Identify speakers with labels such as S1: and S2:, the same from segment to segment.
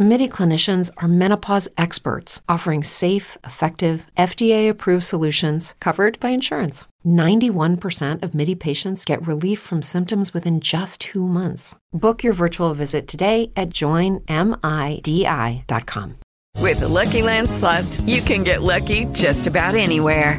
S1: MIDI clinicians are menopause experts offering safe, effective, FDA approved solutions covered by insurance. 91% of MIDI patients get relief from symptoms within just two months. Book your virtual visit today at joinmidi.com.
S2: With the Lucky Land slots, you can get lucky just about anywhere.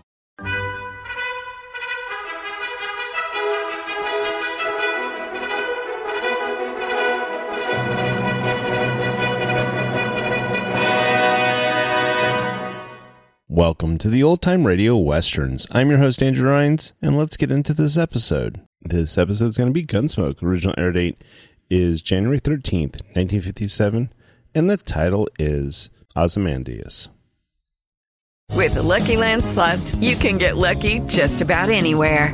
S3: Welcome to the Old Time Radio Westerns. I'm your host, Andrew Rhynes, and let's get into this episode. This episode is going to be Gunsmoke. Original air date is January 13th, 1957, and the title is Ozymandias.
S2: With the Lucky Land slots, you can get lucky just about anywhere.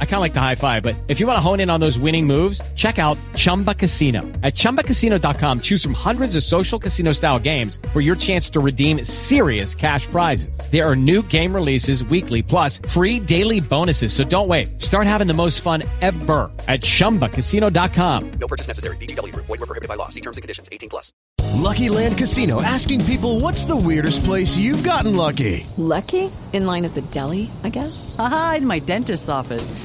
S4: I kind of like the high five, but if you want to hone in on those winning moves, check out Chumba Casino. At ChumbaCasino.com, choose from hundreds of social casino style games for your chance to redeem serious cash prizes. There are new game releases weekly, plus free daily bonuses. So don't wait. Start having the most fun ever at ChumbaCasino.com.
S5: No purchase necessary. VGW Group. Void were prohibited by law. See terms and conditions. 18 plus.
S6: Lucky Land Casino asking people what's the weirdest place you've gotten lucky?
S7: Lucky? In line at the deli, I guess?
S8: Aha, in my dentist's office.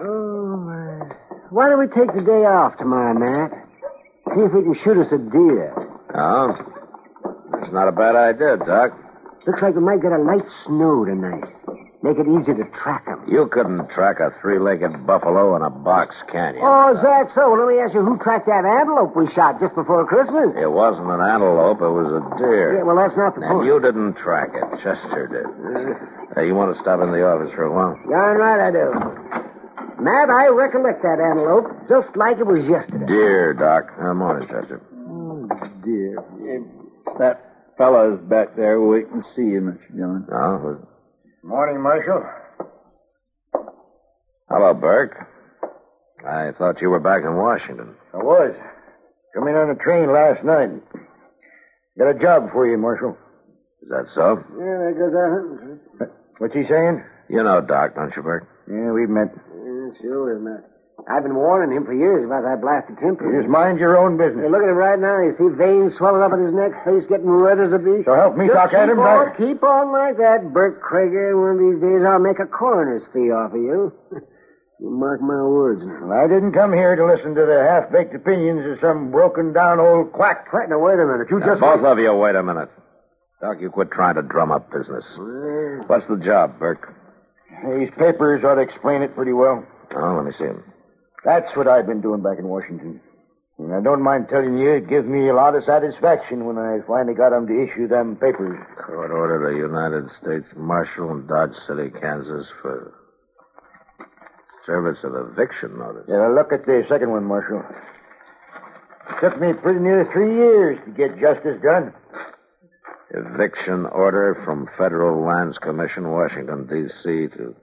S9: Oh, Why don't we take the day off tomorrow, Matt? See if we can shoot us a deer.
S10: Oh? That's not a bad idea, Doc.
S9: Looks like we might get a light snow tonight. Make it easy to track 'em.
S10: You couldn't track a three-legged buffalo in a box, can you?
S9: Oh, is that so? Let me ask you, who tracked that antelope we shot just before Christmas?
S10: It wasn't an antelope, it was a deer.
S9: Yeah, well, that's not the
S10: And
S9: point.
S10: you didn't track it. Chester did. Hey, you want to stop in the office for a while?
S9: Darn right I do. Matt, I recollect that antelope just like it was yesterday.
S10: Deer, Doc. Uh, morning, Chester.
S11: Oh, dear. That fella's back there waiting to see you, Mr. Dillon.
S10: Oh,
S11: Morning, Marshal.
S10: hello, Burke. I thought you were back in Washington.
S11: I was. Come in on a train last night. Got a job for you, Marshal.
S10: Is that so?
S9: Yeah, that goes our
S11: What's he saying?
S10: You know Doc, don't you, Burke?
S11: Yeah, we've met.
S9: Yeah, sure is, Matt. I've been warning him for years about that blasted temper.
S11: You just mind your own business.
S9: Hey, look at him right now. You see veins swelling up in his neck, face getting red as a beet.
S11: So help me,
S9: Just
S11: Doc Adams.
S9: Keep on,
S11: I-
S9: keep on like that, Bert Krager. One of these days I'll make a coroner's fee off of you. you mark my words now.
S11: Well, I didn't come here to listen to the half-baked opinions of some broken-down old quack.
S9: Quack, now wait a minute. You
S10: Now,
S9: just
S10: both of you, wait a minute. Doc, you quit trying to drum up business. What's the job, Burke?
S11: These papers ought to explain it pretty well.
S10: Oh, let me see them.
S11: That's what I've been doing back in Washington. And I don't mind telling you, it gives me a lot of satisfaction when I finally got got 'em to issue them papers.
S10: Court ordered the United States Marshal in Dodge City, Kansas for service of eviction notice.
S11: Yeah, look at the second one, Marshal. It Took me pretty near three years to get justice done.
S10: Eviction order from Federal Lands Commission, Washington, D.C. to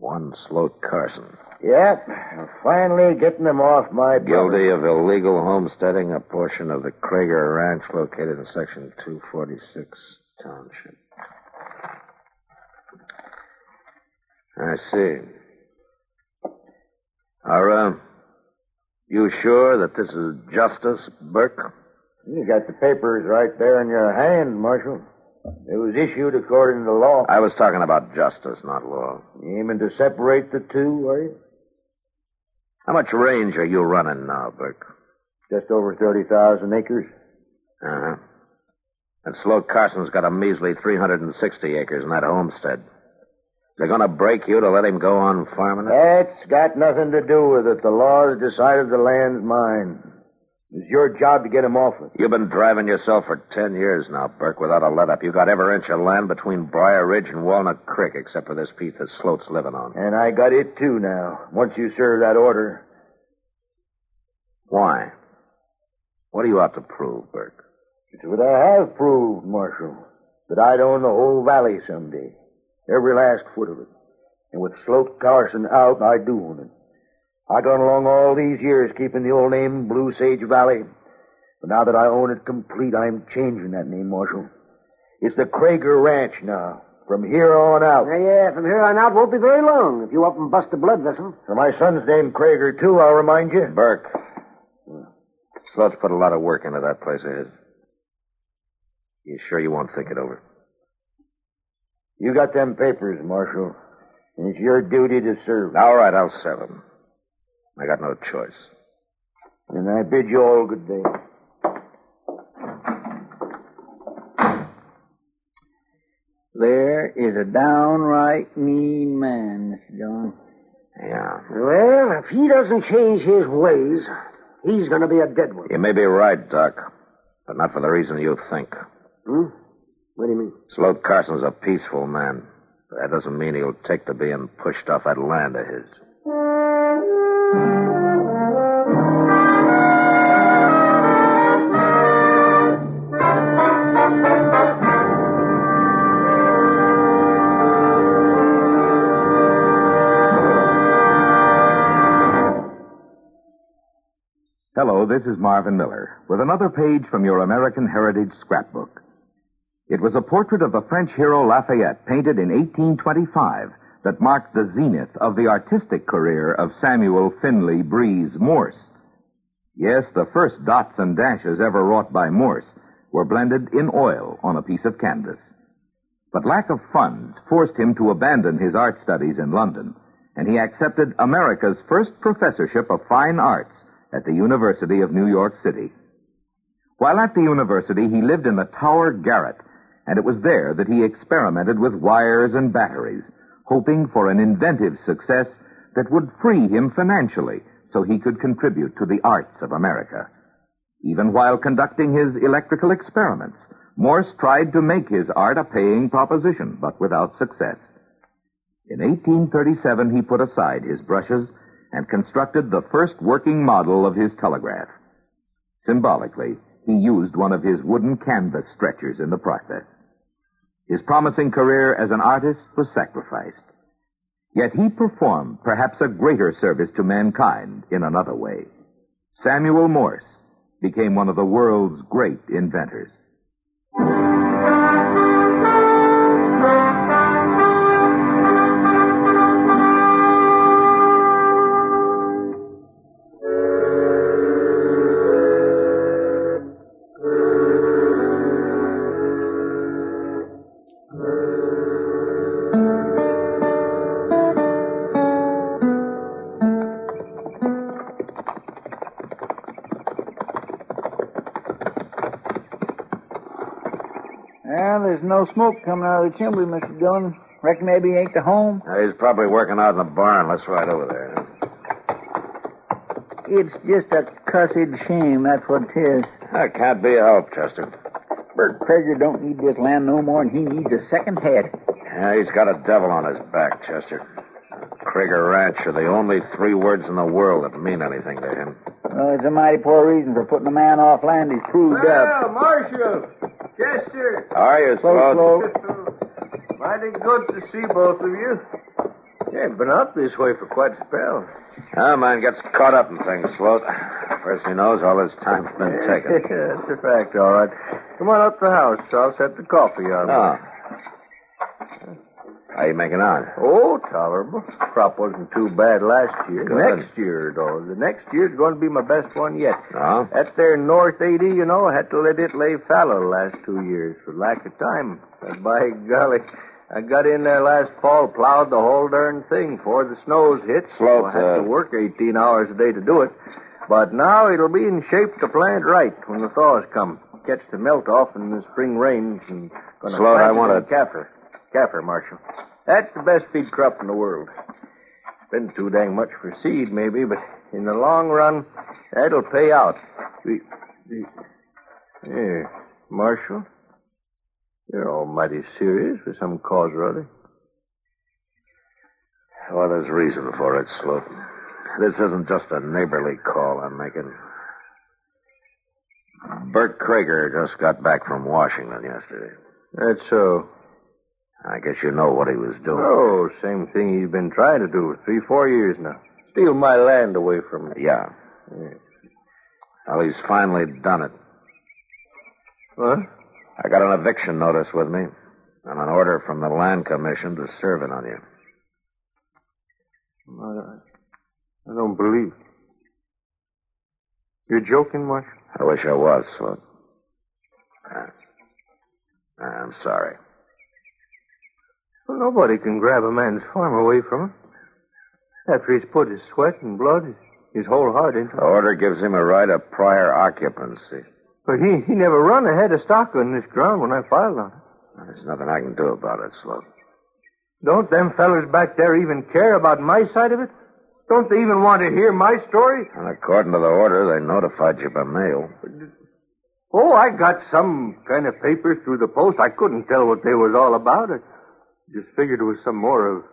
S10: one Sloat Carson.
S11: Yep, I'm finally getting them off my
S10: Guilty of illegal homesteading a portion of the Krager Ranch located in Section 246 Township. I see. Are, uh, you sure that this is justice, Burke?
S11: You got the papers right there in your hand, Marshal. It was issued according to law.
S10: I was talking about justice, not law.
S11: You aiming to separate the two, are you?
S10: How much range are you running now, Burke?
S11: Just over 30,000 acres.
S10: Uh-huh. And Sloat Carson's got a measly 360 acres in that homestead. They're going to break you to let him go on farming it?
S11: That's got nothing to do with it. The law's decided the land's mine. It's your job to get him off it.
S10: You've been driving yourself for ten years now, Burke, without a let-up. You got every inch of land between Briar Ridge and Walnut Creek, except for this piece that Sloat's living on.
S11: And I got it too now, once you serve that order.
S10: Why? What do you have to prove, Burke?
S11: It's what I have proved, Marshal. That I'd own the whole valley someday. Every last foot of it. And with Sloat Carson out, I do own it. I gone along all these years keeping the old name Blue Sage Valley. But now that I own it complete, I'm changing that name, Marshal. It's the Krager Ranch now. From here on out.
S9: Yeah, yeah, from here on out won't be very long if you up and bust a blood vessel.
S11: For my son's name Krager, too, I'll remind you.
S10: Burke. Sloat's put a lot of work into that place of his. You sure you won't think it over?
S11: You got them papers, Marshal. And it's your duty to serve.
S10: All right, I'll serve him. I got no choice.
S11: And I bid you all good day.
S12: There is a downright mean man, Mr. Dillon.
S10: Yeah.
S9: Well, if he doesn't change his ways, he's going to be a dead one.
S10: You may be right, Doc, but not for the reason you think.
S9: Hmm? What do you mean?
S10: Sloat Carson's a peaceful man. But that doesn't mean he'll take to being pushed off that land of his.
S13: Hello, this is Marvin Miller with another page from your American Heritage scrapbook. It was a portrait of the French hero Lafayette painted in 1825 that marked the zenith of the artistic career of Samuel Finley Breese Morse. Yes, the first dots and dashes ever wrought by Morse were blended in oil on a piece of canvas. But lack of funds forced him to abandon his art studies in London, and he accepted America's first professorship of fine arts at the University of New York City. While at the university, he lived in the Tower Garret, and it was there that he experimented with wires and batteries, hoping for an inventive success that would free him financially so he could contribute to the arts of America. Even while conducting his electrical experiments, Morse tried to make his art a paying proposition, but without success. In 1837, he put aside his brushes and constructed the first working model of his telegraph. Symbolically, he used one of his wooden canvas stretchers in the process. His promising career as an artist was sacrificed. Yet he performed perhaps a greater service to mankind in another way. Samuel Morse became one of the world's great inventors.
S12: Well, there's no smoke coming out of the chimney, Mr. Dillon. Reckon maybe he ain't the home.
S10: Uh, he's probably working out in the barn. Let's ride over there.
S12: It's just a cussed shame, that's what it is.
S10: That can't be a help, Chester.
S12: Bert Krager don't need this land no more than he needs a second head.
S10: Yeah, he's got a devil on his back, Chester. Krieger Ranch are the only three words in the world that mean anything to him.
S12: Well, it's a mighty poor reason for putting a man off land he's proved
S14: Well,
S12: up.
S14: Marshal, Chester.
S10: How are you,
S12: Slow,
S10: Sloat?
S12: slow.
S14: Mighty good to see both of you. Yeah, been up this way for quite a spell.
S10: Ah, man gets caught up in things, Sloat. First he knows, all his time's been taken.
S14: That's a fact, all right. Come on up to the house. I'll set the coffee on.
S10: Oh. How you making out?
S14: Oh, tolerable. Crop wasn't too bad last year.
S10: Good.
S14: Next year, though. The next year's going to be my best one yet. Uh-huh.
S10: No?
S14: That there North 80, you know, I had to let it lay fallow last two years for lack of time. But by golly, I got in there last fall, plowed the whole darn thing before the snows hit.
S10: Slow,
S14: so I had to work 18 hours a day to do it. But now it'll be in shape to plant right when the thaws come. Catch the melt off in the spring rains and gonna plant
S10: I wanna-
S14: in Kaffir. Kaffir, Marshal. That's the best feed crop in the world. Been too dang much for seed, maybe, but in the long run, that'll pay out. We, we, here, Marshal, you're almighty serious for some cause or other.
S10: Well, there's reason for it, Sloat. This isn't just a neighborly call I'm making. Bert Krager just got back from Washington yesterday.
S14: That's so.
S10: I guess you know what he was doing.
S14: Oh, same thing he's been trying to do for three, four years now. Steal my land away from me.
S10: Yeah. Well, he's finally done it.
S14: What?
S10: I got an eviction notice with me and an order from the Land Commission to serve it on you.
S14: I, I don't believe. You're joking, Marshal?
S10: I wish I was, Sloat. Uh, I'm sorry.
S14: Well, nobody can grab a man's farm away from him. After he's put his sweat and blood, his, whole heart into it.
S10: The order gives him a right of prior occupancy.
S14: But he, he never run a head of stock on this ground when I filed on it.
S10: There's nothing I can do about it, Sloat.
S14: Don't them fellers back there even care about my side of it? Don't they even want to hear my story?
S10: And according to the order, they notified you by mail.
S14: Oh, I got some kind of papers through the post. I couldn't tell what they was all about. I just figured it was some more of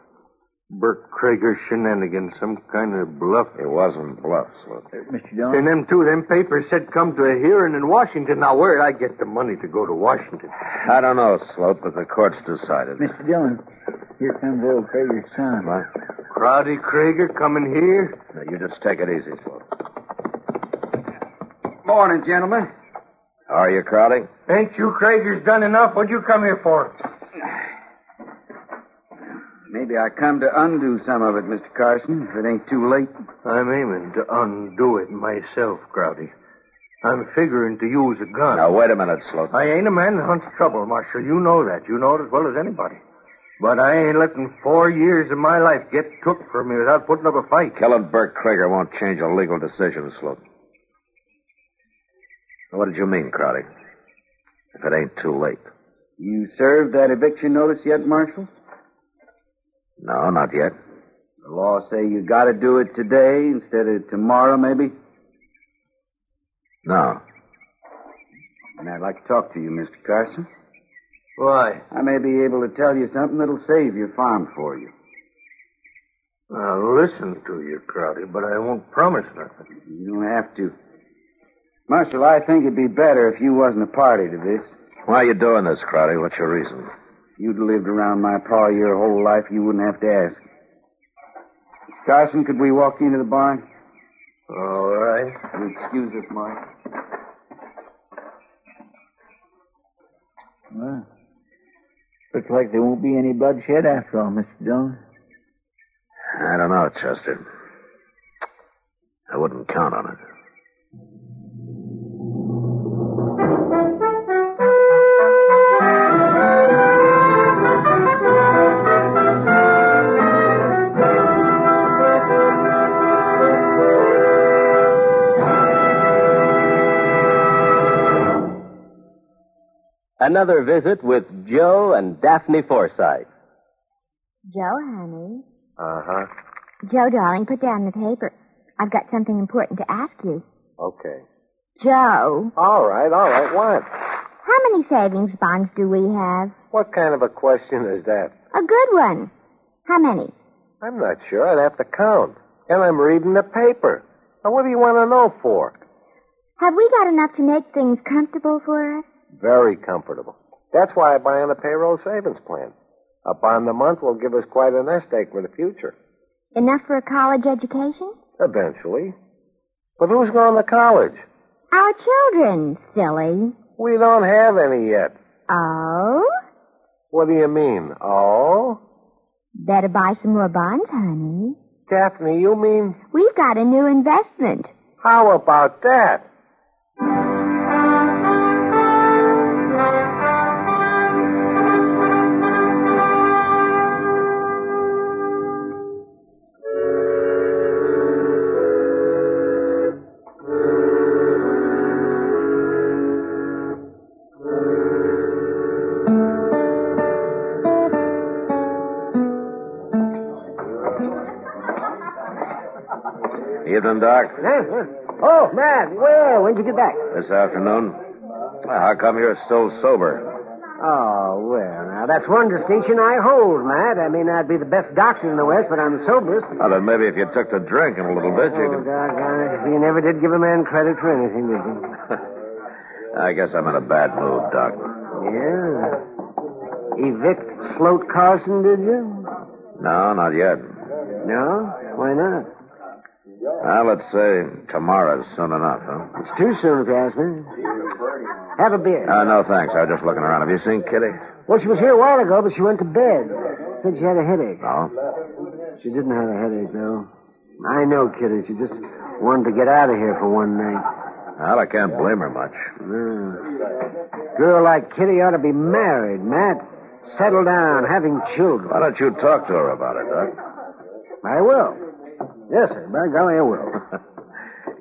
S14: Bert Krager's shenanigans, some kind of bluff.
S10: It wasn't bluff, Sloat.
S12: Mr. Dillon?
S14: And them two, them papers said come to a hearing in Washington. Now, where'd I get the money to go to Washington?
S10: I don't know, Sloat, but the court's decided.
S12: Mr. Dillon, here comes old Krager's son.
S10: What?
S14: Crowdy Krager coming here?
S10: Now, you just take it easy, Sloat.
S15: Morning, gentlemen.
S10: How are you, Crowdy?
S14: Ain't you Kragers done enough? What'd you come here for?
S15: Maybe I come to undo some of it, Mr. Carson, if it ain't too late.
S14: I'm aiming to undo it myself, Crowdy. I'm figuring to use a gun.
S10: Now, wait a minute, Sloat.
S14: I ain't a man that hunts trouble, Marshal. You know that. You know it as well as anybody. But I ain't letting four years of my life get took from me without putting up a fight.
S10: Killing Bert Krager won't change a legal decision, Sloat. What did you mean, Crowdy? If it ain't too late.
S15: You served that eviction notice yet, Marshal?
S10: No, not yet.
S15: The law say you gotta do it today instead of tomorrow, maybe?
S10: No.
S15: And I'd like to talk to you, Mr. Carson.
S14: Why?
S15: I may be able to tell you something that'll save your farm for you.
S14: I'll listen to you, Crowdy, but I won't promise nothing.
S15: You don't have to. Marshal, I think it'd be better if you wasn't a party to this.
S10: Why are you doing this, Crowdy? What's your reason?
S15: If you'd lived around my pa your whole life, you wouldn't have to ask. Carson, could we walk you into the barn?
S14: All right.
S15: You excuse us, Mark.
S12: Well, looks like there won't be any bloodshed after all, Mr. Jones.
S10: I don't know, Chester. I wouldn't count on it.
S16: Another visit with Joe and Daphne Forsythe.
S17: Joe, honey.
S16: Uh huh.
S17: Joe, darling, put down the paper. I've got something important to ask you.
S16: Okay.
S17: Joe,
S14: All right, all right. What?
S17: how many savings bonds do we have?
S14: What kind of a question is that?
S17: A good one. How many?
S14: I'm not sure. I'd have to count. And I'm reading the paper. Now, what do you want to know for?
S17: Have we got enough to make things comfortable for us?
S14: Very comfortable. That's why I buy on the payroll savings plan. A bond a month will give us quite a nest egg for the future.
S17: Enough for a college education?
S14: Eventually. But who's going to college?
S17: Our children, silly.
S14: We don't have any yet.
S17: Oh?
S14: What do you mean? Oh?
S17: Better buy some more bonds, honey.
S14: Daphne, you mean?
S17: We've got a new investment.
S14: How about that?
S10: Evening, Doc.
S9: Oh, Matt. Well, when'd you get back?
S10: This afternoon. How come you're still sober?
S9: Oh, well, now, that's one distinction I hold, Matt. I may not be the best doctor in the West, but I'm the soberest.
S10: Well, then maybe if you took to drinking a little bit, you
S9: Oh,
S10: could.
S9: it. You never did give a man credit for anything, did you?
S10: I guess I'm in a bad mood, Doc.
S9: Yeah. Evict Sloat Carson, did you?
S10: No, not yet.
S9: No? Why not?
S10: Well, let's say tomorrow's soon enough, huh?
S9: It's too soon, if you ask me. Have a beer.
S10: Uh, no, thanks. I was just looking around. Have you seen Kitty?
S9: Well, she was here a while ago, but she went to bed. Said she had a headache.
S10: No.
S9: She didn't have a headache, though. I know, Kitty. She just wanted to get out of here for one night.
S10: Well, I can't blame her much.
S9: Yeah. Girl like Kitty ought to be married, Matt. Settle down, having children.
S10: Why don't you talk to her about it, Doc?
S9: I will. Yes, sir. By golly, I will.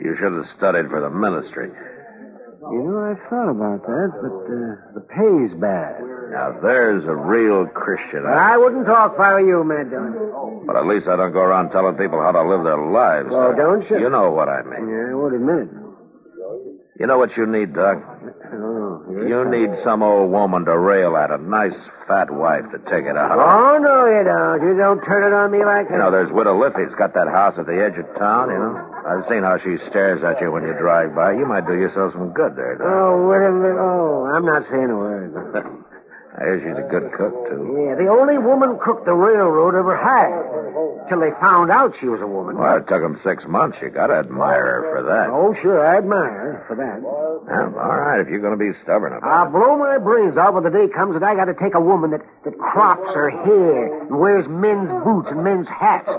S10: You should have studied for the ministry.
S9: You know, I've thought about that, but uh, the pay's bad.
S10: Now, there's a real Christian.
S9: I wouldn't talk if I were you, Matt Dillon.
S10: But at least I don't go around telling people how to live their lives.
S9: Well,
S10: Doc.
S9: don't you?
S10: You know what I mean.
S9: Yeah, I would admit it.
S10: You know what you need, Doc?
S9: Oh,
S10: You need some old woman to rail at, a nice fat wife to take it out.
S9: Oh, no, you don't. You don't turn it on me like that.
S10: You know, there's Widow Liffey's got that house at the edge of town, you know. I've seen how she stares at you when you drive by. You might do yourself some good there, Doc.
S9: Oh, what a li- Oh, I'm not saying a word.
S10: I hear she's a good cook, too.
S9: Yeah, the only woman cook the railroad ever hired. Till they found out she was a woman.
S10: Well, it took them six months. You gotta admire her for that.
S9: Oh, sure, I admire her for that.
S10: Well, all right, if you're gonna be stubborn about
S9: I'll blow my brains out when the day comes that I got to take a woman that, that crops her hair and wears men's boots and men's hats.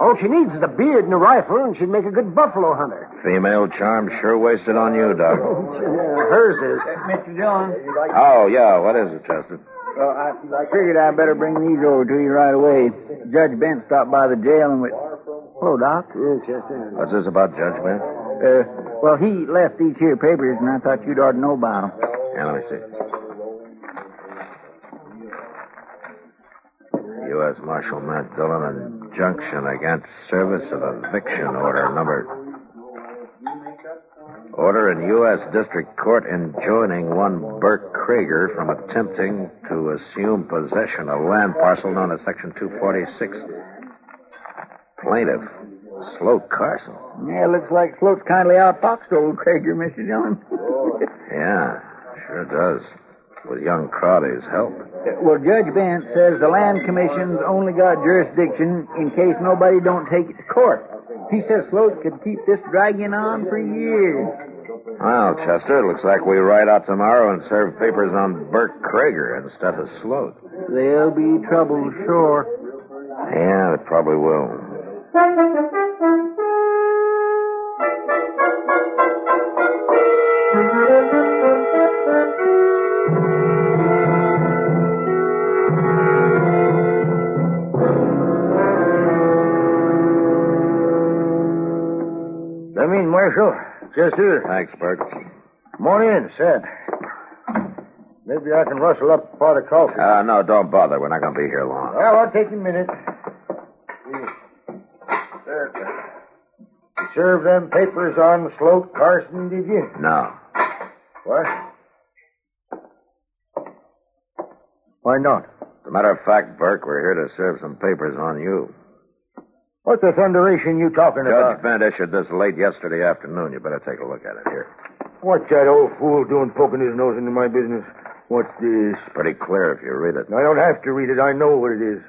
S9: All she needs is a beard and a rifle, and she'd make a good buffalo hunter.
S10: Female charm sure wasted on you, Doc.
S9: Yeah, hers is.
S12: Mr. Jones.
S10: Oh, yeah, what is it, Chester?
S12: Well, I, I figured I'd better bring these over to you right away. Judge Bent stopped by the jail and we. Hello, Doc.
S9: Yeah, Chester.
S10: What's this about Judge Bent?
S12: Uh, well, he left these here papers, and I thought you'd ought to know about them.
S10: Yeah, let me see. U.S. Marshal Matt Dillon, injunction against service of eviction order number Order in U.S. District Court enjoining one Burke Krager from attempting to assume possession of land parcel known as Section 246. Plaintiff, Sloat Carson.
S12: Yeah, looks like Sloat's kindly outfoxed old Krager, Mr. Dillon.
S10: Yeah, sure does. With young Crowley's help.
S12: Uh, well, Judge Bent says the land commission's only got jurisdiction in case nobody don't take it to court. He says Sloat could keep this dragging on for years.
S10: Well, Chester, it looks like we ride out tomorrow and serve papers on Burke Krager instead of Sloat.
S12: There'll be trouble, sure.
S10: Yeah, it probably will.
S11: Marshal. Chester.
S10: Thanks, Burke.
S11: Come on in, Sad. Maybe I can rustle up a pot of coffee.
S10: Uh, no, don't bother. We're not going to be here long.
S11: Well, I'll take a minute. There. You served them papers on Sloat Carson, did you?
S10: No.
S11: What? Why not?
S10: As a matter of fact, Burke, we're here to serve some papers on you.
S11: What the thunderation you talking about?
S10: Judge
S11: about?
S10: Bent issued this late yesterday afternoon. You better take a look at it here.
S11: What's that old fool doing poking his nose into my business? What's this?
S10: It's pretty clear if you read it.
S11: I don't have to read it. I know what it is.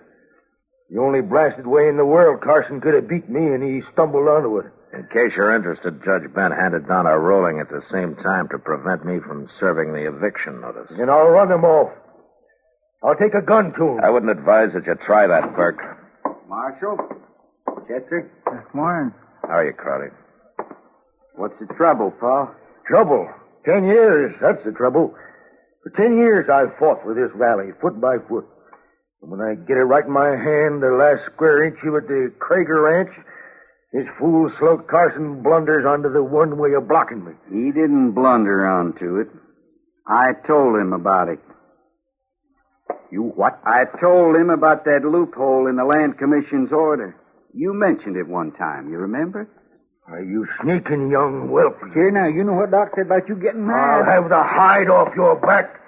S11: The only blasted way in the world Carson could have beat me, and he stumbled onto it.
S10: In case you're interested, Judge Bent handed down a ruling at the same time to prevent me from serving the eviction notice.
S11: And I'll run him off. I'll take a gun to him.
S10: I wouldn't advise that you try that, Burke.
S15: Marshal? Chester?
S12: Good morning.
S10: How are you, Crowley?
S15: What's the trouble, Pa?
S11: Trouble. Ten years, that's the trouble. For ten years I've fought for this valley, foot by foot. And when I get it right in my hand, the last square inch of it, the Krager Ranch, this fool Sloat Carson blunders onto the one way of blocking me.
S15: He didn't blunder onto it. I told him about it.
S11: You what?
S15: I told him about that loophole in the Land Commission's order. You mentioned it one time, you remember?
S11: Are you sneaking young whelp?
S12: Here now, you know what Doc said about you getting mad.
S11: I'll have the hide off your back.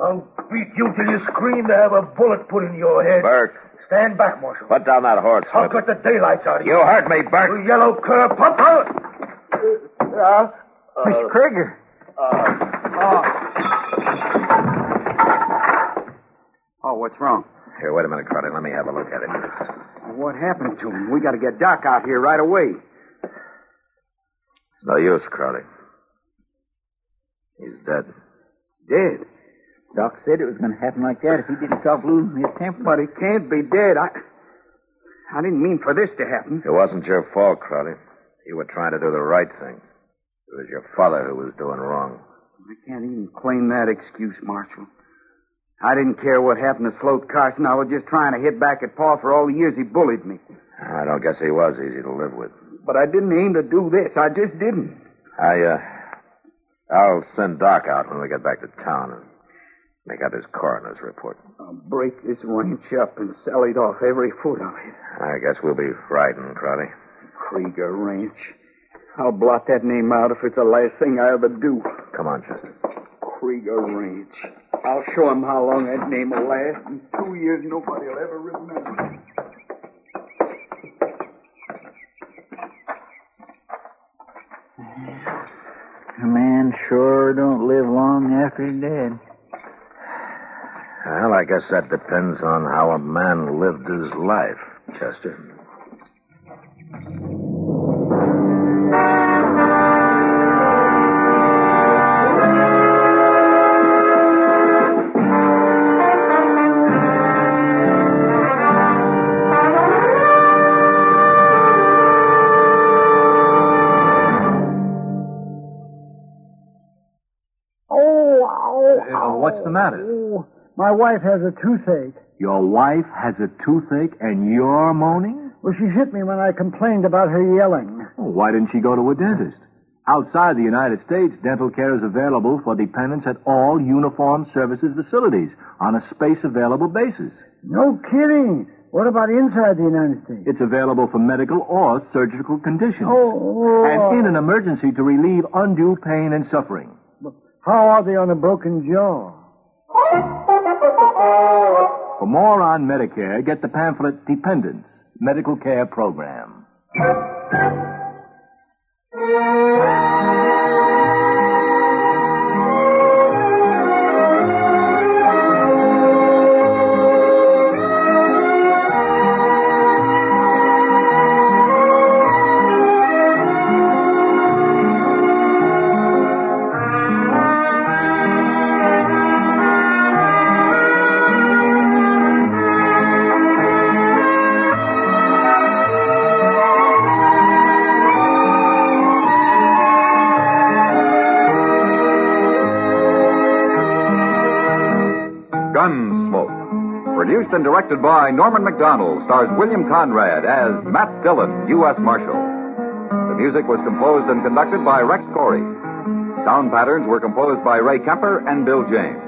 S11: I'll beat you till you scream to have a bullet put in your head.
S10: Burke,
S11: Stand back, Marshal.
S10: put down that horse.
S11: I'll cut the daylights out of you.
S10: You hurt me, Burke.
S11: You yellow cur pump out. Uh, uh
S12: Mr. Uh, Krager.
S15: Uh, oh, what's wrong?
S10: Here, wait a minute, Crowley. Let me have a look at it.
S15: What happened to him? We got to get Doc out here right away.
S10: It's no use, Crowley. He's dead.
S15: Dead?
S12: Doc said it was going to happen like that if he didn't stop losing his temper.
S15: But he can't be dead. I, I didn't mean for this to happen.
S10: It wasn't your fault, Crowley. You were trying to do the right thing. It was your father who was doing wrong.
S15: I can't even claim that excuse, Marshal. I didn't care what happened to Sloat Carson. I was just trying to hit back at Paul for all the years he bullied me.
S10: I don't guess he was easy to live with.
S15: But I didn't aim to do this. I just didn't.
S10: I, uh, I'll send Doc out when we get back to town and make out his coroner's report.
S15: I'll break this ranch up and sell it off every foot of it.
S10: I guess we'll be riding, Crowley.
S15: Krieger Ranch. I'll blot that name out if it's the last thing I ever do.
S10: Come on, Chester.
S15: Krieger Ranch. I'll show him how long that name will last. In two years, nobody will ever remember.
S12: A man sure don't live long after he's dead.
S10: Well, I guess that depends on how a man lived his life, Chester.
S12: Oh, oh,
S18: Uh, what's the matter?
S12: oh. My wife has a toothache.
S18: Your wife has a toothache and you're moaning?
S12: Well, she hit me when I complained about her yelling.
S18: Well, why didn't she go to a dentist? Outside the United States, dental care is available for dependents at all Uniform Services facilities on a space available basis.
S12: No kidding. What about inside the United States?
S18: It's available for medical or surgical conditions.
S12: Oh,
S18: And in an emergency to relieve undue pain and suffering.
S12: How are they on a broken jaw?
S18: For more on Medicare, get the pamphlet Dependents, Medical Care Program.
S19: Produced and directed by Norman Macdonnell, stars William Conrad as Matt Dillon, U.S. Marshal. The music was composed and conducted by Rex Koury. Sound patterns were composed by Ray Kemper and Bill James.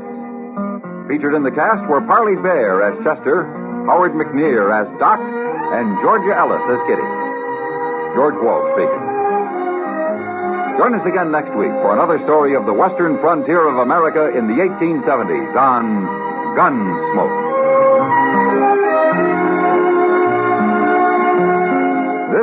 S19: Featured in the cast were Parley Baer as Chester, Howard McNear as Doc, and Georgia Ellis as Kitty. George Walsh speaking. Join us again next week for another story of the western frontier of America in the 1870s on Gunsmoke.